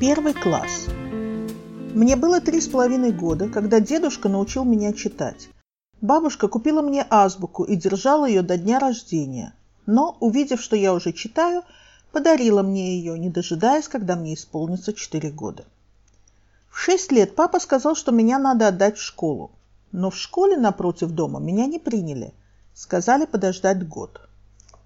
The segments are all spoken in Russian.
Первый класс. Мне было три с половиной года, когда дедушка научил меня читать. Бабушка купила мне азбуку и держала ее до дня рождения. Но, увидев, что я уже читаю, подарила мне ее, не дожидаясь, когда мне исполнится четыре года. В шесть лет папа сказал, что меня надо отдать в школу. Но в школе напротив дома меня не приняли. Сказали подождать год.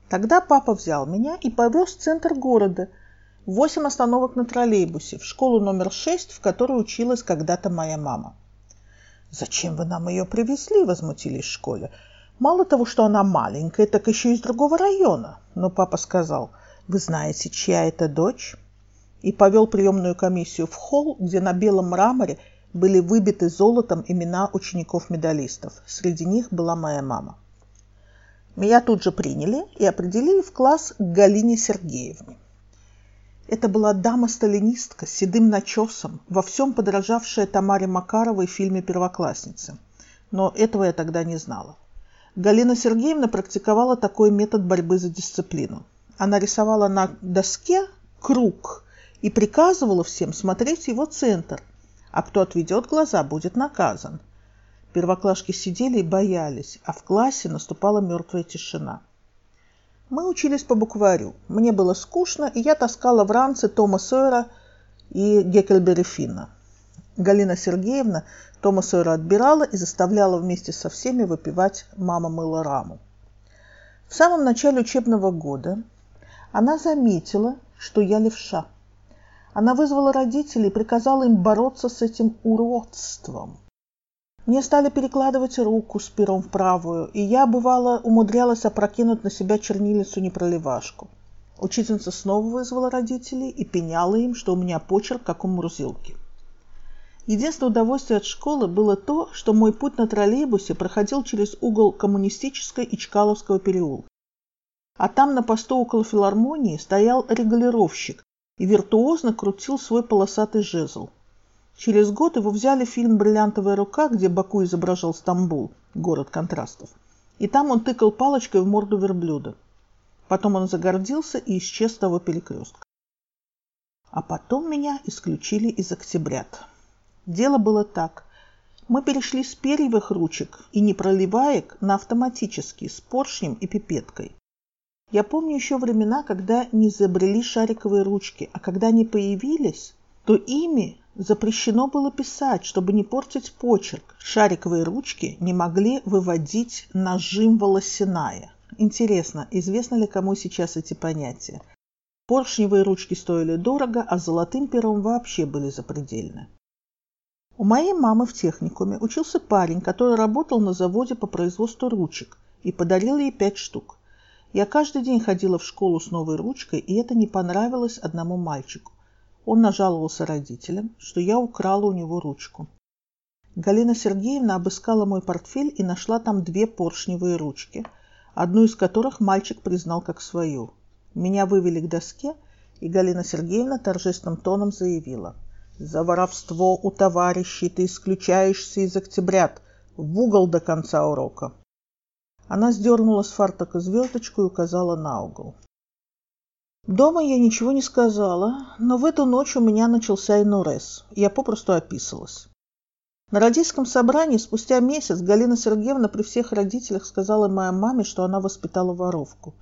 Тогда папа взял меня и повез в центр города – Восемь остановок на троллейбусе, в школу номер шесть, в которой училась когда-то моя мама. «Зачем вы нам ее привезли?» – возмутились в школе. «Мало того, что она маленькая, так еще из другого района». Но папа сказал, «Вы знаете, чья это дочь?» И повел приемную комиссию в холл, где на белом мраморе были выбиты золотом имена учеников-медалистов. Среди них была моя мама. Меня тут же приняли и определили в класс к Галине Сергеевне. Это была дама-сталинистка с седым начесом, во всем подражавшая Тамаре Макаровой в фильме «Первоклассница». Но этого я тогда не знала. Галина Сергеевна практиковала такой метод борьбы за дисциплину. Она рисовала на доске круг и приказывала всем смотреть его центр, а кто отведет глаза, будет наказан. Первоклашки сидели и боялись, а в классе наступала мертвая тишина. Мы учились по букварю. Мне было скучно, и я таскала в ранце Тома Сойера и Геккельбери Финна. Галина Сергеевна Тома Сойера отбирала и заставляла вместе со всеми выпивать «Мама мыла раму». В самом начале учебного года она заметила, что я левша. Она вызвала родителей и приказала им бороться с этим уродством. Мне стали перекладывать руку с пером в правую, и я, бывало, умудрялась опрокинуть на себя чернилицу-непроливашку. Учительница снова вызвала родителей и пеняла им, что у меня почерк, как у Мурзилки. Единственное удовольствие от школы было то, что мой путь на троллейбусе проходил через угол Коммунистической и Чкаловского переулка. А там на посту около филармонии стоял регулировщик и виртуозно крутил свой полосатый жезл. Через год его взяли в фильм «Бриллиантовая рука», где Баку изображал Стамбул, город контрастов. И там он тыкал палочкой в морду верблюда. Потом он загордился и исчез с того перекрестка. А потом меня исключили из октябрят. Дело было так. Мы перешли с перьевых ручек и непроливаек на автоматические с поршнем и пипеткой. Я помню еще времена, когда не изобрели шариковые ручки, а когда они появились, то ими Запрещено было писать, чтобы не портить почерк. Шариковые ручки не могли выводить нажим волосяная. Интересно, известно ли кому сейчас эти понятия? Поршневые ручки стоили дорого, а золотым пером вообще были запредельны. У моей мамы в техникуме учился парень, который работал на заводе по производству ручек и подарил ей пять штук. Я каждый день ходила в школу с новой ручкой, и это не понравилось одному мальчику. Он нажаловался родителям, что я украла у него ручку. Галина Сергеевна обыскала мой портфель и нашла там две поршневые ручки, одну из которых мальчик признал как свою. Меня вывели к доске, и Галина Сергеевна торжественным тоном заявила. «За воровство у товарищей ты исключаешься из октябрят. В угол до конца урока». Она сдернула с фартука звездочку и указала на угол. Дома я ничего не сказала, но в эту ночь у меня начался инурез. Я попросту описалась. На родительском собрании спустя месяц Галина Сергеевна при всех родителях сказала моей маме, что она воспитала воровку.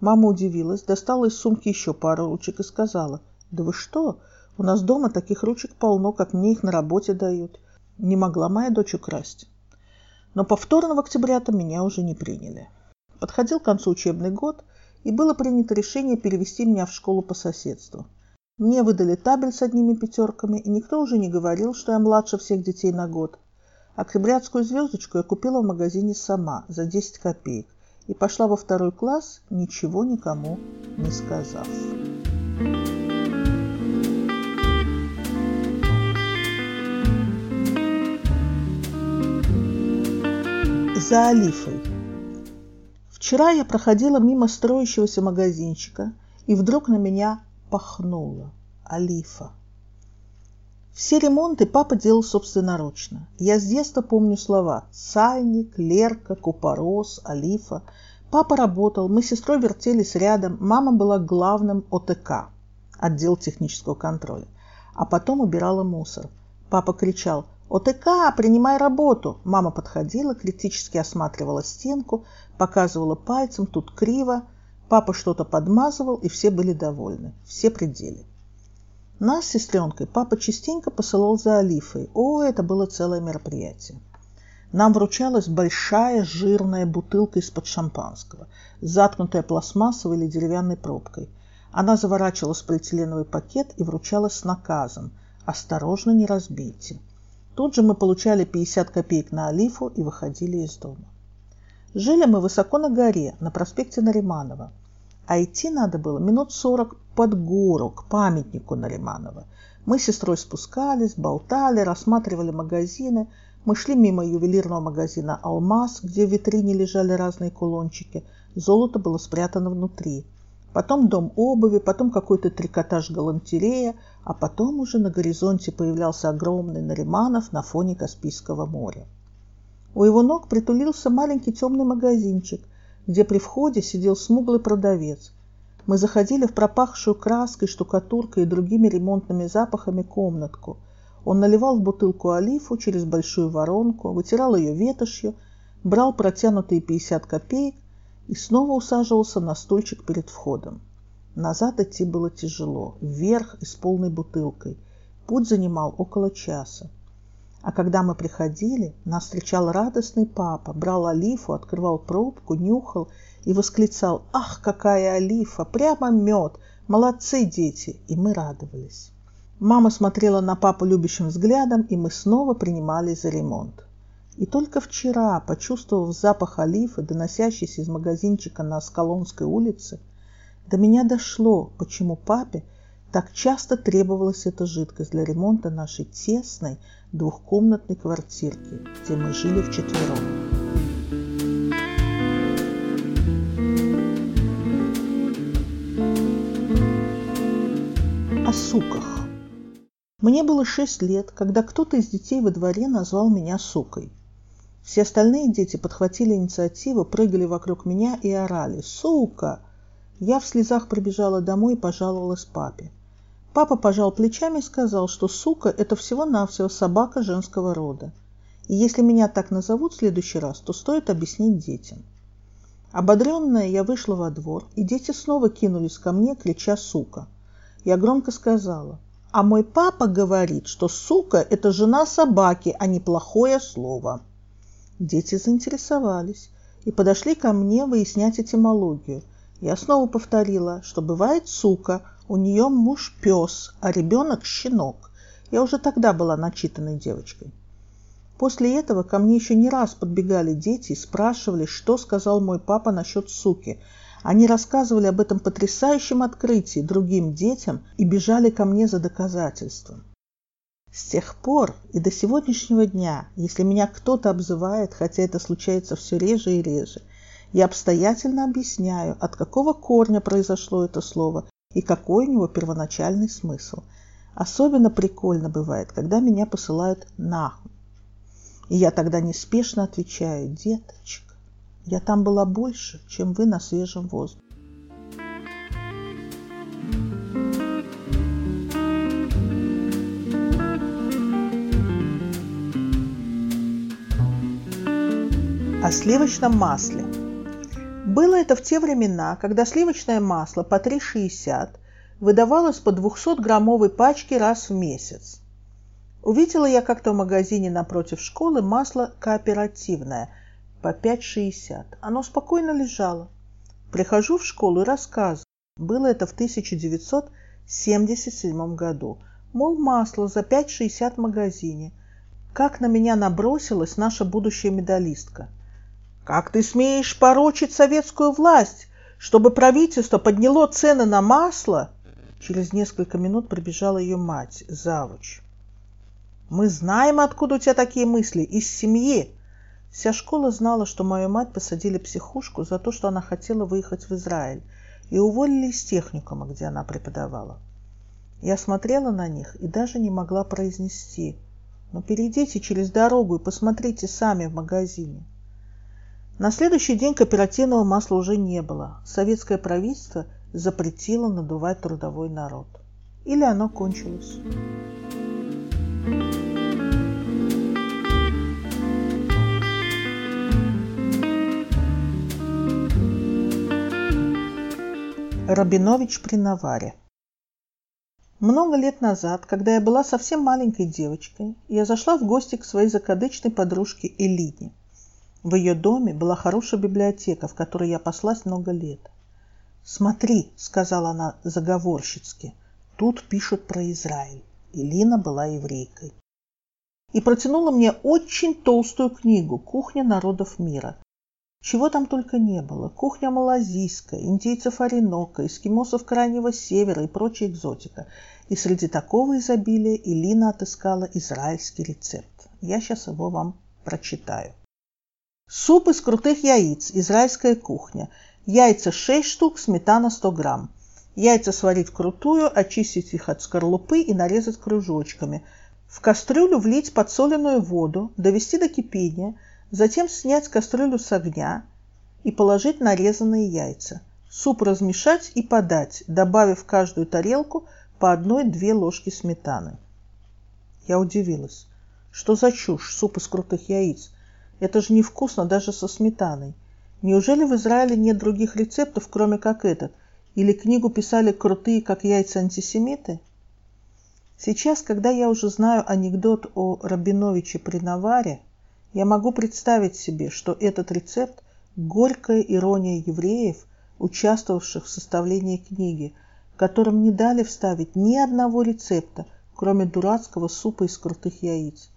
Мама удивилась, достала из сумки еще пару ручек и сказала, «Да вы что? У нас дома таких ручек полно, как мне их на работе дают. Не могла моя дочь украсть». Но повторно в октября-то меня уже не приняли. Подходил к концу учебный год – и было принято решение перевести меня в школу по соседству. Мне выдали табель с одними пятерками, и никто уже не говорил, что я младше всех детей на год. Октябрятскую звездочку я купила в магазине сама за 10 копеек и пошла во второй класс, ничего никому не сказав. за Алифой. Вчера я проходила мимо строящегося магазинчика, и вдруг на меня пахнуло. Алифа. Все ремонты папа делал собственноручно. Я с детства помню слова «сальник», «лерка», «купорос», «алифа». Папа работал, мы с сестрой вертелись рядом, мама была главным ОТК, отдел технического контроля, а потом убирала мусор. Папа кричал «ОТК, принимай работу!» Мама подходила, критически осматривала стенку, показывала пальцем, тут криво. Папа что-то подмазывал, и все были довольны, все пределы. Нас с сестренкой папа частенько посылал за Алифой. О, это было целое мероприятие. Нам вручалась большая жирная бутылка из-под шампанского, заткнутая пластмассовой или деревянной пробкой. Она заворачивалась в полиэтиленовый пакет и вручалась с наказом «Осторожно, не разбейте». Тут же мы получали 50 копеек на Алифу и выходили из дома. Жили мы высоко на горе, на проспекте Нариманова. А идти надо было минут сорок под гору, к памятнику Нариманова. Мы с сестрой спускались, болтали, рассматривали магазины. Мы шли мимо ювелирного магазина «Алмаз», где в витрине лежали разные кулончики. Золото было спрятано внутри. Потом дом обуви, потом какой-то трикотаж галантерея, а потом уже на горизонте появлялся огромный Нариманов на фоне Каспийского моря. У его ног притулился маленький темный магазинчик, где при входе сидел смуглый продавец. Мы заходили в пропахшую краской, штукатуркой и другими ремонтными запахами комнатку. Он наливал в бутылку олифу через большую воронку, вытирал ее ветошью, брал протянутые 50 копеек и снова усаживался на стульчик перед входом. Назад идти было тяжело, вверх и с полной бутылкой. Путь занимал около часа. А когда мы приходили, нас встречал радостный папа, брал олифу, открывал пробку, нюхал и восклицал «Ах, какая олифа! Прямо мед! Молодцы дети!» И мы радовались. Мама смотрела на папу любящим взглядом, и мы снова принимались за ремонт. И только вчера, почувствовав запах олифы, доносящийся из магазинчика на Аскалонской улице, до меня дошло, почему папе так часто требовалась эта жидкость для ремонта нашей тесной двухкомнатной квартирки, где мы жили вчетвером. О суках. Мне было шесть лет, когда кто-то из детей во дворе назвал меня сукой. Все остальные дети подхватили инициативу, прыгали вокруг меня и орали «Сука!» Я в слезах прибежала домой и пожаловалась папе. Папа пожал плечами и сказал, что сука – это всего-навсего собака женского рода. И если меня так назовут в следующий раз, то стоит объяснить детям. Ободренная, я вышла во двор, и дети снова кинулись ко мне, крича «сука». Я громко сказала, а мой папа говорит, что сука – это жена собаки, а не плохое слово. Дети заинтересовались и подошли ко мне выяснять этимологию – я снова повторила, что бывает сука, у нее муж пес, а ребенок щенок. Я уже тогда была начитанной девочкой. После этого ко мне еще не раз подбегали дети и спрашивали, что сказал мой папа насчет суки. Они рассказывали об этом потрясающем открытии другим детям и бежали ко мне за доказательством. С тех пор и до сегодняшнего дня, если меня кто-то обзывает, хотя это случается все реже и реже, я обстоятельно объясняю, от какого корня произошло это слово и какой у него первоначальный смысл. Особенно прикольно бывает, когда меня посылают нахуй. И я тогда неспешно отвечаю, деточка, я там была больше, чем вы на свежем воздухе. О сливочном масле – было это в те времена, когда сливочное масло по 3,60 выдавалось по 200-граммовой пачке раз в месяц. Увидела я как-то в магазине напротив школы масло кооперативное по 5,60. Оно спокойно лежало. Прихожу в школу и рассказываю. Было это в 1977 году. Мол, масло за 5,60 в магазине. Как на меня набросилась наша будущая медалистка. Как ты смеешь порочить советскую власть, чтобы правительство подняло цены на масло? Через несколько минут прибежала ее мать, завуч. Мы знаем, откуда у тебя такие мысли, из семьи. Вся школа знала, что мою мать посадили в психушку за то, что она хотела выехать в Израиль, и уволили из техникума, где она преподавала. Я смотрела на них и даже не могла произнести «Но перейдите через дорогу и посмотрите сами в магазине». На следующий день кооперативного масла уже не было. Советское правительство запретило надувать трудовой народ. Или оно кончилось. Рабинович при наваре. Много лет назад, когда я была совсем маленькой девочкой, я зашла в гости к своей закадычной подружке Элине. В ее доме была хорошая библиотека, в которой я паслась много лет. «Смотри», — сказала она заговорщицки, — «тут пишут про Израиль». Элина была еврейкой. И протянула мне очень толстую книгу «Кухня народов мира», чего там только не было. Кухня малазийская, индейцев Оренока, эскимосов Крайнего Севера и прочая экзотика. И среди такого изобилия Илина отыскала израильский рецепт. Я сейчас его вам прочитаю. Суп из крутых яиц, израильская кухня. Яйца 6 штук, сметана 100 грамм. Яйца сварить вкрутую, очистить их от скорлупы и нарезать кружочками. В кастрюлю влить подсоленную воду, довести до кипения – Затем снять кастрюлю с огня и положить нарезанные яйца. Суп размешать и подать, добавив в каждую тарелку по одной-две ложки сметаны. Я удивилась. Что за чушь, суп из крутых яиц? Это же невкусно даже со сметаной. Неужели в Израиле нет других рецептов, кроме как этот? Или книгу писали крутые, как яйца, антисемиты? Сейчас, когда я уже знаю анекдот о Рабиновиче при наваре, я могу представить себе, что этот рецепт – горькая ирония евреев, участвовавших в составлении книги, которым не дали вставить ни одного рецепта, кроме дурацкого супа из крутых яиц.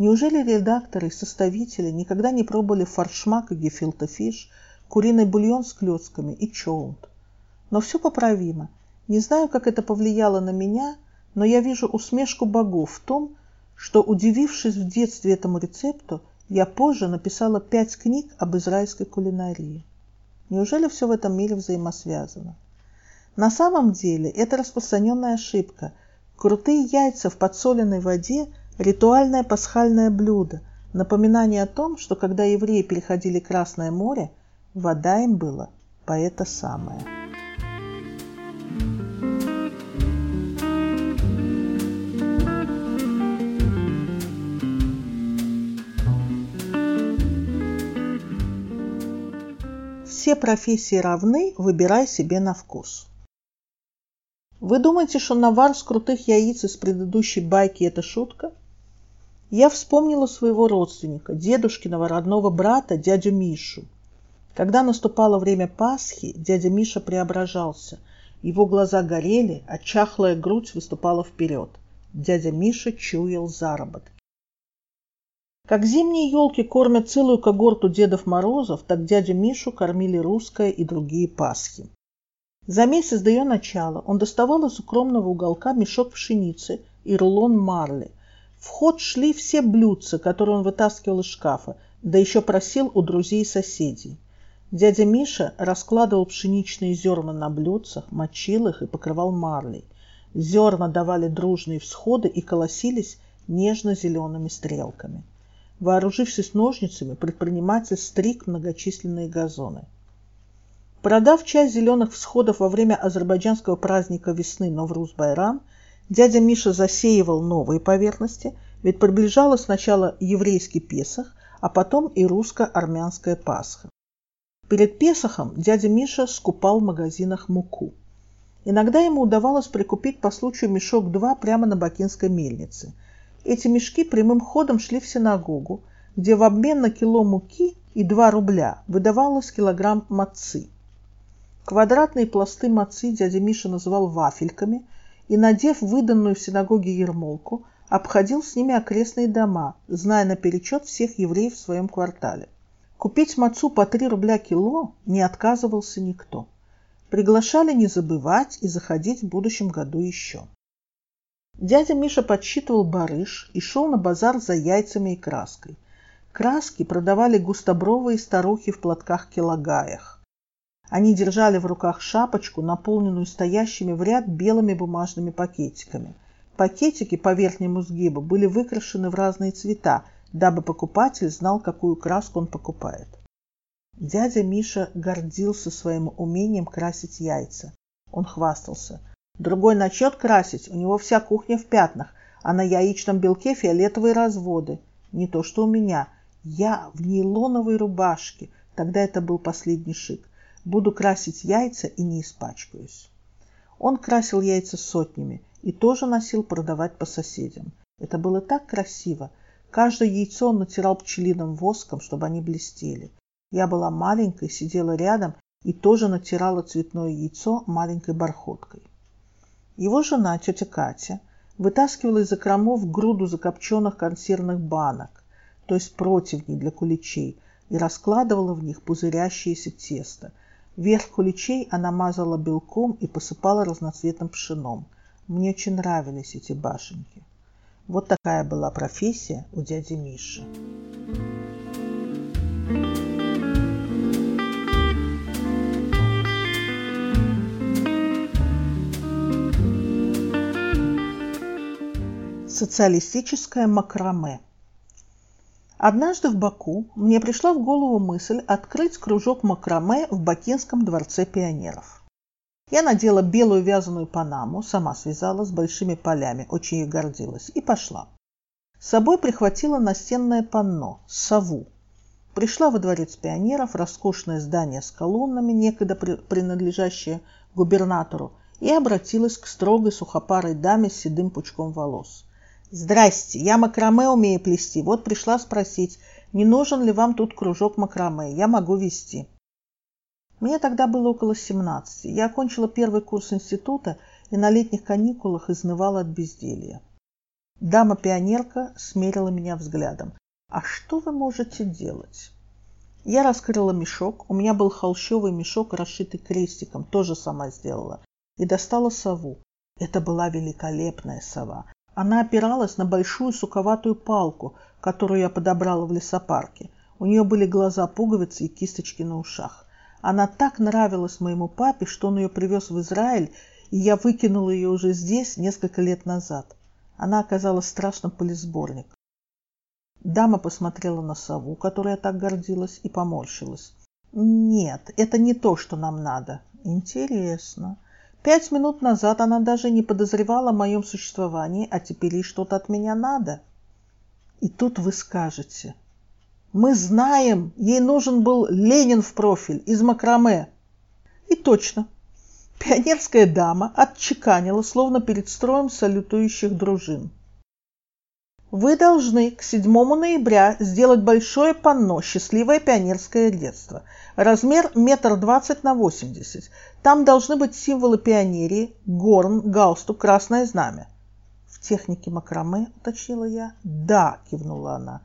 Неужели редакторы и составители никогда не пробовали форшмак и гефилте фиш, куриный бульон с клетками и чоунт? Но все поправимо. Не знаю, как это повлияло на меня, но я вижу усмешку богов в том, что, удивившись в детстве этому рецепту, я позже написала пять книг об израильской кулинарии. Неужели все в этом мире взаимосвязано? На самом деле это распространенная ошибка. Крутые яйца в подсоленной воде – ритуальное пасхальное блюдо, напоминание о том, что когда евреи переходили Красное море, вода им была по это самое. все профессии равны, выбирай себе на вкус. Вы думаете, что навар с крутых яиц из предыдущей байки – это шутка? Я вспомнила своего родственника, дедушкиного родного брата, дядю Мишу. Когда наступало время Пасхи, дядя Миша преображался. Его глаза горели, а чахлая грудь выступала вперед. Дядя Миша чуял заработки. Как зимние елки кормят целую когорту Дедов Морозов, так дядю Мишу кормили русская и другие Пасхи. За месяц до ее начала он доставал из укромного уголка мешок пшеницы и рулон марли. В ход шли все блюдца, которые он вытаскивал из шкафа, да еще просил у друзей и соседей. Дядя Миша раскладывал пшеничные зерна на блюдцах, мочил их и покрывал марлей. Зерна давали дружные всходы и колосились нежно-зелеными стрелками. Вооружившись ножницами, предприниматель стриг многочисленные газоны. Продав часть зеленых всходов во время азербайджанского праздника весны Новруз-Байрам, дядя Миша засеивал новые поверхности, ведь приближалось сначала еврейский Песах, а потом и русско-армянская Пасха. Перед Песохом дядя Миша скупал в магазинах муку. Иногда ему удавалось прикупить по случаю мешок-два прямо на бакинской мельнице – эти мешки прямым ходом шли в синагогу, где в обмен на кило муки и 2 рубля выдавалось килограмм мацы. Квадратные пласты мацы дядя Миша называл вафельками и, надев выданную в синагоге ермолку, обходил с ними окрестные дома, зная наперечет всех евреев в своем квартале. Купить мацу по 3 рубля кило не отказывался никто. Приглашали не забывать и заходить в будущем году еще. Дядя Миша подсчитывал барыш и шел на базар за яйцами и краской. Краски продавали густобровые старухи в платках-килагаях. Они держали в руках шапочку, наполненную стоящими в ряд белыми бумажными пакетиками. Пакетики по верхнему сгибу были выкрашены в разные цвета, дабы покупатель знал, какую краску он покупает. Дядя Миша гордился своим умением красить яйца. Он хвастался. Другой начнет красить, у него вся кухня в пятнах, а на яичном белке фиолетовые разводы. Не то, что у меня. Я в нейлоновой рубашке. Тогда это был последний шик. Буду красить яйца и не испачкаюсь. Он красил яйца сотнями и тоже носил продавать по соседям. Это было так красиво. Каждое яйцо он натирал пчелиным воском, чтобы они блестели. Я была маленькой, сидела рядом и тоже натирала цветное яйцо маленькой бархоткой. Его жена, тетя Катя, вытаскивала из закромов груду закопченных консервных банок, то есть противней для куличей, и раскладывала в них пузырящееся тесто. Верх куличей она мазала белком и посыпала разноцветным пшеном. Мне очень нравились эти башенки. Вот такая была профессия у дяди Миши. Социалистическое макраме. Однажды в Баку мне пришла в голову мысль открыть кружок макраме в Бакинском дворце пионеров. Я надела белую вязаную панаму, сама связала с большими полями, очень ей гордилась, и пошла. С собой прихватила настенное панно, сову. Пришла во дворец пионеров, роскошное здание с колоннами, некогда принадлежащее губернатору, и обратилась к строгой сухопарой даме с седым пучком волос – «Здрасте, я макраме умею плести. Вот пришла спросить, не нужен ли вам тут кружок макраме. Я могу вести». Мне тогда было около 17. Я окончила первый курс института и на летних каникулах изнывала от безделья. Дама-пионерка смерила меня взглядом. «А что вы можете делать?» Я раскрыла мешок. У меня был холщовый мешок, расшитый крестиком, тоже сама сделала. И достала сову. Это была великолепная сова. Она опиралась на большую суковатую палку, которую я подобрала в лесопарке. У нее были глаза пуговицы и кисточки на ушах. Она так нравилась моему папе, что он ее привез в Израиль, и я выкинула ее уже здесь несколько лет назад. Она оказалась страшным полисборником. Дама посмотрела на сову, которой я так гордилась, и поморщилась. «Нет, это не то, что нам надо». «Интересно. Пять минут назад она даже не подозревала о моем существовании, а теперь ей что-то от меня надо. И тут вы скажете, мы знаем, ей нужен был Ленин в профиль из макраме. И точно, пионерская дама отчеканила, словно перед строем салютующих дружин. Вы должны к 7 ноября сделать большое панно «Счастливое пионерское детство». Размер метр двадцать на восемьдесят. Там должны быть символы пионерии, горн, галстук, красное знамя. В технике макраме, уточнила я. Да, кивнула она.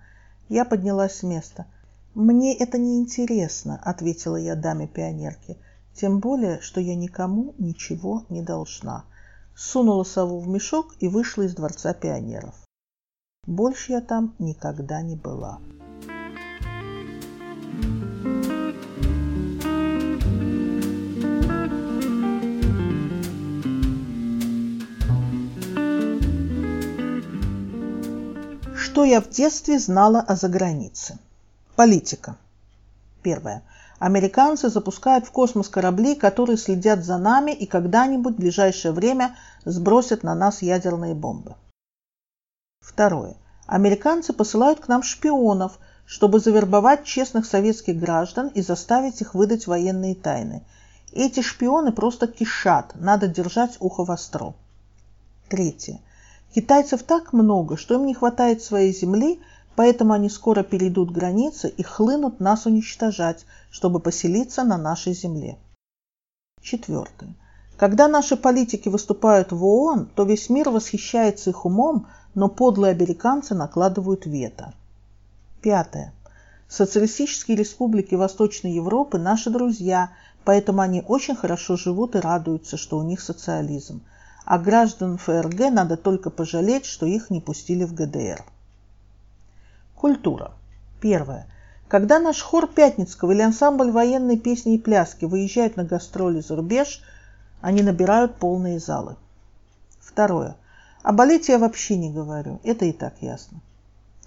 Я поднялась с места. Мне это не интересно, ответила я даме пионерке. Тем более, что я никому ничего не должна. Сунула сову в мешок и вышла из дворца пионеров. Больше я там никогда не была. Что я в детстве знала о загранице? Политика. Первое. Американцы запускают в космос корабли, которые следят за нами и когда-нибудь в ближайшее время сбросят на нас ядерные бомбы. Второе. Американцы посылают к нам шпионов, чтобы завербовать честных советских граждан и заставить их выдать военные тайны. Эти шпионы просто кишат, надо держать ухо востро. Третье. Китайцев так много, что им не хватает своей земли, поэтому они скоро перейдут границы и хлынут нас уничтожать, чтобы поселиться на нашей земле. Четвертое. Когда наши политики выступают в ООН, то весь мир восхищается их умом, но подлые американцы накладывают вето. Пятое. Социалистические республики Восточной Европы – наши друзья, поэтому они очень хорошо живут и радуются, что у них социализм. А граждан ФРГ надо только пожалеть, что их не пустили в ГДР. Культура. Первое. Когда наш хор Пятницкого или ансамбль военной песни и пляски выезжают на гастроли за рубеж, они набирают полные залы. Второе. О балете я вообще не говорю, это и так ясно.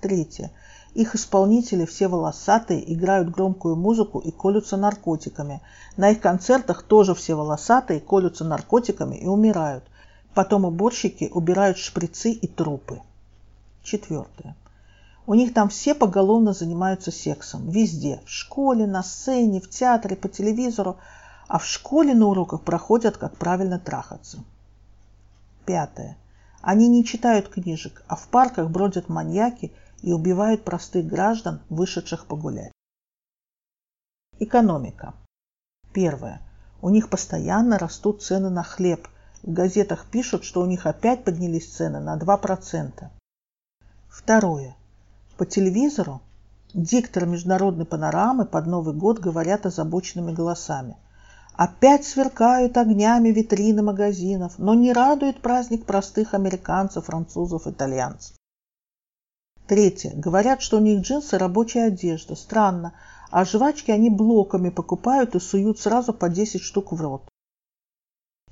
Третье. Их исполнители все волосатые, играют громкую музыку и колются наркотиками. На их концертах тоже все волосатые, колются наркотиками и умирают. Потом уборщики убирают шприцы и трупы. Четвертое. У них там все поголовно занимаются сексом. Везде. В школе, на сцене, в театре, по телевизору. А в школе на уроках проходят, как правильно трахаться. Пятое. Они не читают книжек, а в парках бродят маньяки и убивают простых граждан, вышедших погулять. Экономика. Первое. У них постоянно растут цены на хлеб. В газетах пишут, что у них опять поднялись цены на 2%. Второе. По телевизору дикторы международной панорамы под Новый год говорят озабоченными голосами. Опять сверкают огнями витрины магазинов, но не радует праздник простых американцев, французов, итальянцев. Третье. Говорят, что у них джинсы рабочая одежда. Странно. А жвачки они блоками покупают и суют сразу по 10 штук в рот.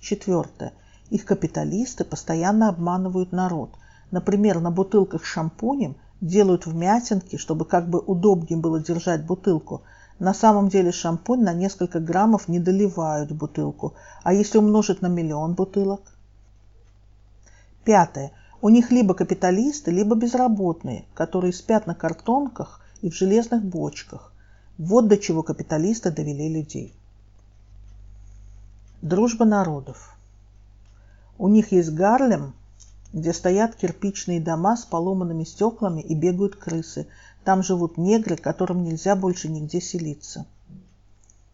Четвертое. Их капиталисты постоянно обманывают народ. Например, на бутылках с шампунем делают вмятинки, чтобы как бы удобнее было держать бутылку. На самом деле шампунь на несколько граммов не доливают в бутылку. А если умножить на миллион бутылок? Пятое. У них либо капиталисты, либо безработные, которые спят на картонках и в железных бочках. Вот до чего капиталисты довели людей. Дружба народов. У них есть Гарлем, где стоят кирпичные дома с поломанными стеклами и бегают крысы. Там живут негры, которым нельзя больше нигде селиться.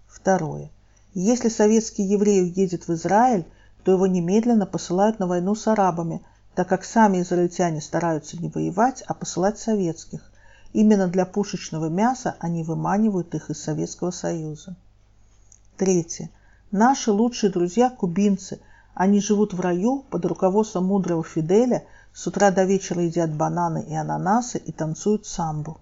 Второе. Если советский еврей уедет в Израиль, то его немедленно посылают на войну с арабами, так как сами израильтяне стараются не воевать, а посылать советских. Именно для пушечного мяса они выманивают их из Советского Союза. Третье. Наши лучшие друзья – кубинцы. Они живут в раю под руководством мудрого Фиделя, с утра до вечера едят бананы и ананасы и танцуют самбу.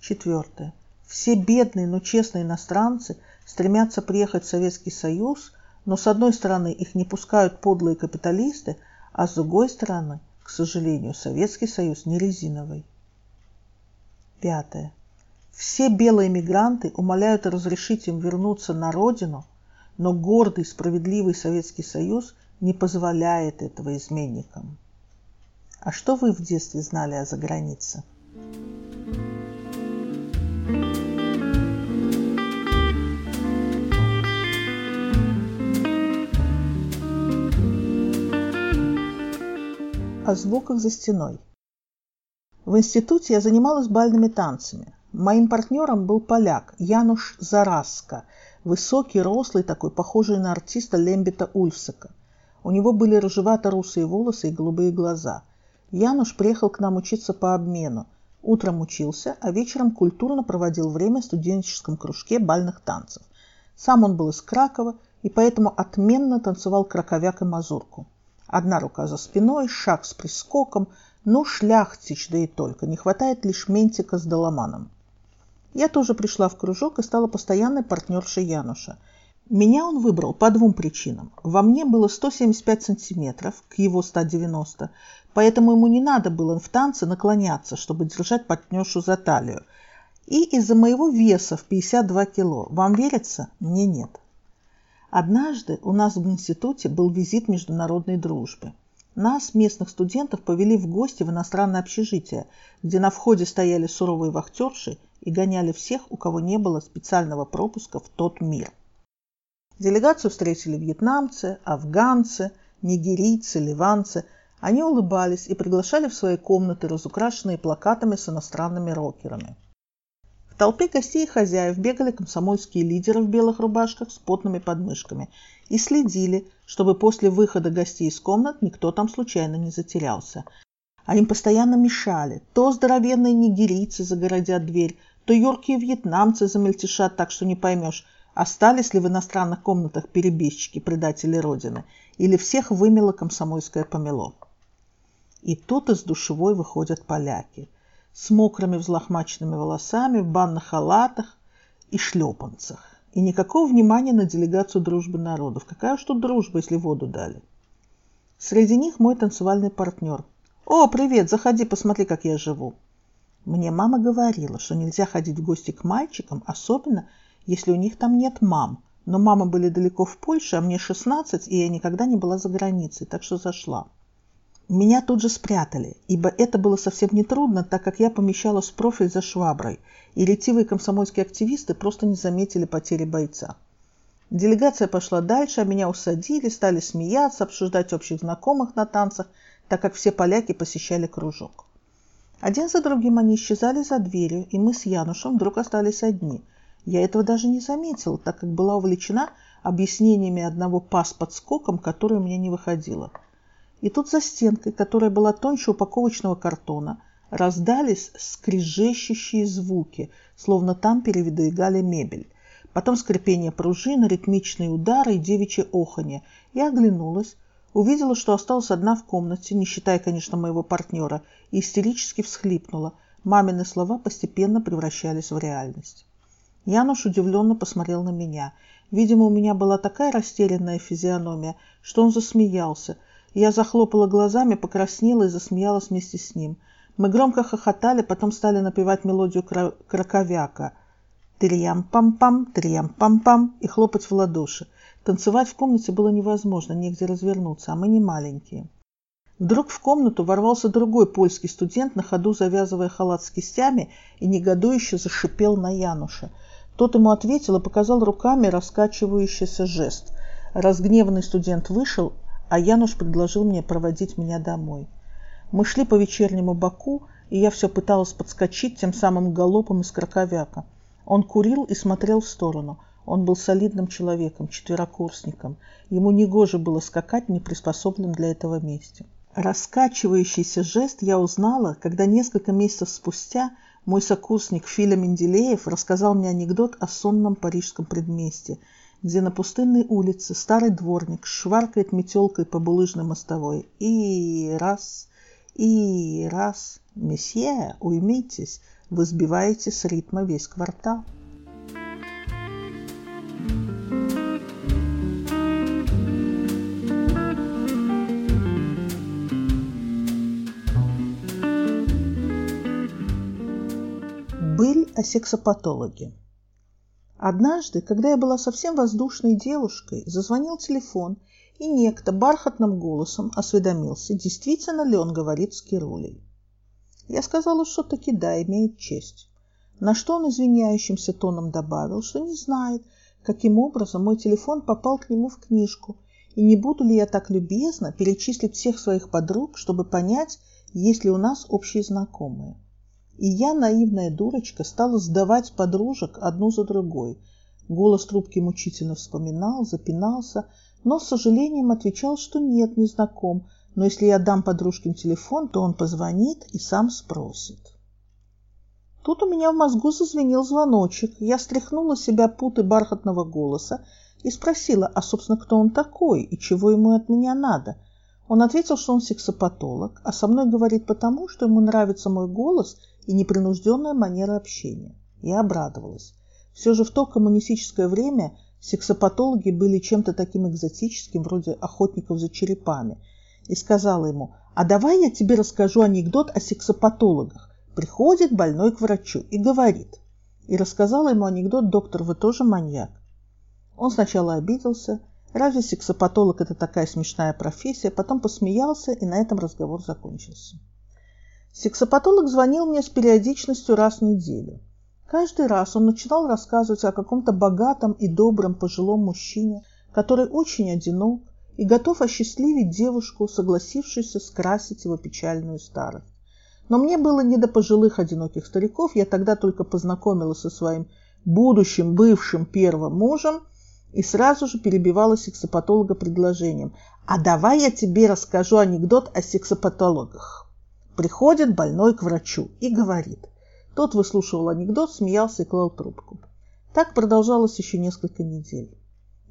Четвертое. Все бедные, но честные иностранцы стремятся приехать в Советский Союз, но с одной стороны их не пускают подлые капиталисты – а с другой стороны, к сожалению, Советский Союз не резиновый. Пятое. Все белые мигранты умоляют разрешить им вернуться на родину, но гордый, справедливый Советский Союз не позволяет этого изменникам. А что вы в детстве знали о загранице? О звуках за стеной. В институте я занималась бальными танцами. Моим партнером был поляк Януш Зараска, высокий, рослый, такой похожий на артиста Лембита Ульфсека. У него были рыжевато-русые волосы и голубые глаза. Януш приехал к нам учиться по обмену. Утром учился, а вечером культурно проводил время в студенческом кружке бальных танцев. Сам он был из Кракова и поэтому отменно танцевал краковяк и мазурку. Одна рука за спиной, шаг с прискоком. Ну, шляхтич, да и только. Не хватает лишь ментика с доломаном. Я тоже пришла в кружок и стала постоянной партнершей Януша. Меня он выбрал по двум причинам. Во мне было 175 сантиметров к его 190, поэтому ему не надо было в танце наклоняться, чтобы держать партнершу за талию. И из-за моего веса в 52 кило. Вам верится? Мне нет. Однажды у нас в институте был визит международной дружбы. Нас, местных студентов, повели в гости в иностранное общежитие, где на входе стояли суровые вахтерши и гоняли всех, у кого не было специального пропуска в тот мир. Делегацию встретили вьетнамцы, афганцы, нигерийцы, ливанцы. Они улыбались и приглашали в свои комнаты, разукрашенные плакатами с иностранными рокерами толпе гостей и хозяев бегали комсомольские лидеры в белых рубашках с потными подмышками и следили, чтобы после выхода гостей из комнат никто там случайно не затерялся. А им постоянно мешали. То здоровенные нигерийцы загородят дверь, то юркие вьетнамцы замельтешат так, что не поймешь, остались ли в иностранных комнатах перебежчики, предатели Родины, или всех вымело комсомольское помело. И тут из душевой выходят поляки – с мокрыми взлохмаченными волосами, в банных халатах и шлепанцах. И никакого внимания на делегацию дружбы народов. Какая уж тут дружба, если воду дали. Среди них мой танцевальный партнер. «О, привет, заходи, посмотри, как я живу». Мне мама говорила, что нельзя ходить в гости к мальчикам, особенно если у них там нет мам. Но мамы были далеко в Польше, а мне 16, и я никогда не была за границей, так что зашла. Меня тут же спрятали, ибо это было совсем нетрудно, так как я помещалась в профиль за шваброй, и ретивые комсомольские активисты просто не заметили потери бойца. Делегация пошла дальше, а меня усадили, стали смеяться, обсуждать общих знакомых на танцах, так как все поляки посещали кружок. Один за другим они исчезали за дверью, и мы с Янушем вдруг остались одни. Я этого даже не заметила, так как была увлечена объяснениями одного пас под скоком, которое у меня не выходило – и тут за стенкой, которая была тоньше упаковочного картона, раздались скрежещущие звуки, словно там передвигали мебель. Потом скрипение пружин, ритмичные удары и девичье оханье. Я оглянулась, увидела, что осталась одна в комнате, не считая, конечно, моего партнера, и истерически всхлипнула. Мамины слова постепенно превращались в реальность. Януш удивленно посмотрел на меня. Видимо, у меня была такая растерянная физиономия, что он засмеялся – я захлопала глазами, покраснела и засмеялась вместе с ним. Мы громко хохотали, потом стали напевать мелодию кра- краковяка. Триям-пам-пам, триям-пам-пам и хлопать в ладоши. Танцевать в комнате было невозможно, негде развернуться, а мы не маленькие. Вдруг в комнату ворвался другой польский студент, на ходу завязывая халат с кистями, и негодующе зашипел на Януша. Тот ему ответил и показал руками раскачивающийся жест. Разгневанный студент вышел, а Януш предложил мне проводить меня домой. Мы шли по вечернему Баку, и я все пыталась подскочить тем самым галопом из Краковяка. Он курил и смотрел в сторону. Он был солидным человеком, четверокурсником. Ему негоже было скакать в неприспособленном для этого месте. Раскачивающийся жест я узнала, когда несколько месяцев спустя мой сокурсник Филя Менделеев рассказал мне анекдот о сонном парижском предместье – где на пустынной улице старый дворник шваркает метелкой по булыжной мостовой. И раз, и раз. Месье, уймитесь, вы сбиваете с ритма весь квартал. Быль о сексопатологе. Однажды, когда я была совсем воздушной девушкой, зазвонил телефон, и некто бархатным голосом осведомился, действительно ли он говорит с Кирулей. Я сказала, что таки да, имеет честь. На что он извиняющимся тоном добавил, что не знает, каким образом мой телефон попал к нему в книжку, и не буду ли я так любезно перечислить всех своих подруг, чтобы понять, есть ли у нас общие знакомые. И я, наивная дурочка, стала сдавать подружек одну за другой. Голос трубки мучительно вспоминал, запинался, но с сожалением отвечал, что нет, не знаком, но если я дам подружкин телефон, то он позвонит и сам спросит. Тут у меня в мозгу зазвенел звоночек. Я стряхнула себя путы бархатного голоса и спросила, а, собственно, кто он такой и чего ему от меня надо. Он ответил, что он сексопатолог, а со мной говорит потому, что ему нравится мой голос – и непринужденная манера общения. Я обрадовалась. Все же в то коммунистическое время сексопатологи были чем-то таким экзотическим, вроде охотников за черепами, и сказала ему, а давай я тебе расскажу анекдот о сексопатологах. Приходит больной к врачу и говорит. И рассказала ему анекдот «Доктор, вы тоже маньяк». Он сначала обиделся, разве сексопатолог это такая смешная профессия, потом посмеялся, и на этом разговор закончился. Сексопатолог звонил мне с периодичностью раз в неделю. Каждый раз он начинал рассказывать о каком-то богатом и добром пожилом мужчине, который очень одинок и готов осчастливить девушку, согласившуюся скрасить его печальную старость. Но мне было не до пожилых одиноких стариков, я тогда только познакомилась со своим будущим бывшим первым мужем и сразу же перебивала сексопатолога предложением «А давай я тебе расскажу анекдот о сексопатологах». Приходит больной к врачу и говорит. Тот выслушивал анекдот, смеялся и клал трубку. Так продолжалось еще несколько недель.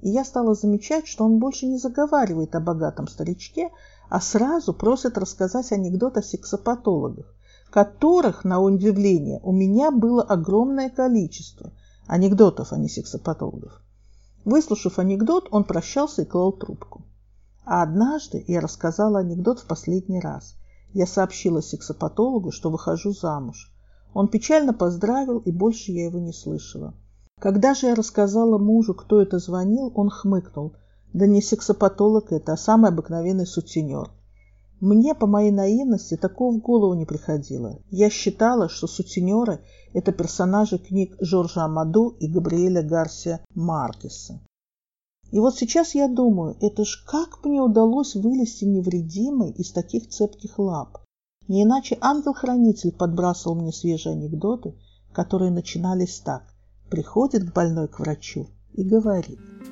И я стала замечать, что он больше не заговаривает о богатом старичке, а сразу просит рассказать анекдот о сексопатологах, которых, на удивление, у меня было огромное количество. Анекдотов, а не сексопатологов. Выслушав анекдот, он прощался и клал трубку. А однажды я рассказала анекдот в последний раз. Я сообщила сексопатологу, что выхожу замуж. Он печально поздравил, и больше я его не слышала. Когда же я рассказала мужу, кто это звонил, он хмыкнул. Да не сексопатолог это, а самый обыкновенный сутенер. Мне по моей наивности такого в голову не приходило. Я считала, что сутенеры – это персонажи книг Жоржа Амаду и Габриэля Гарсия Маркеса. И вот сейчас я думаю, это ж как мне удалось вылезти невредимой из таких цепких лап. Не иначе ангел-хранитель подбрасывал мне свежие анекдоты, которые начинались так. Приходит к больной к врачу и говорит –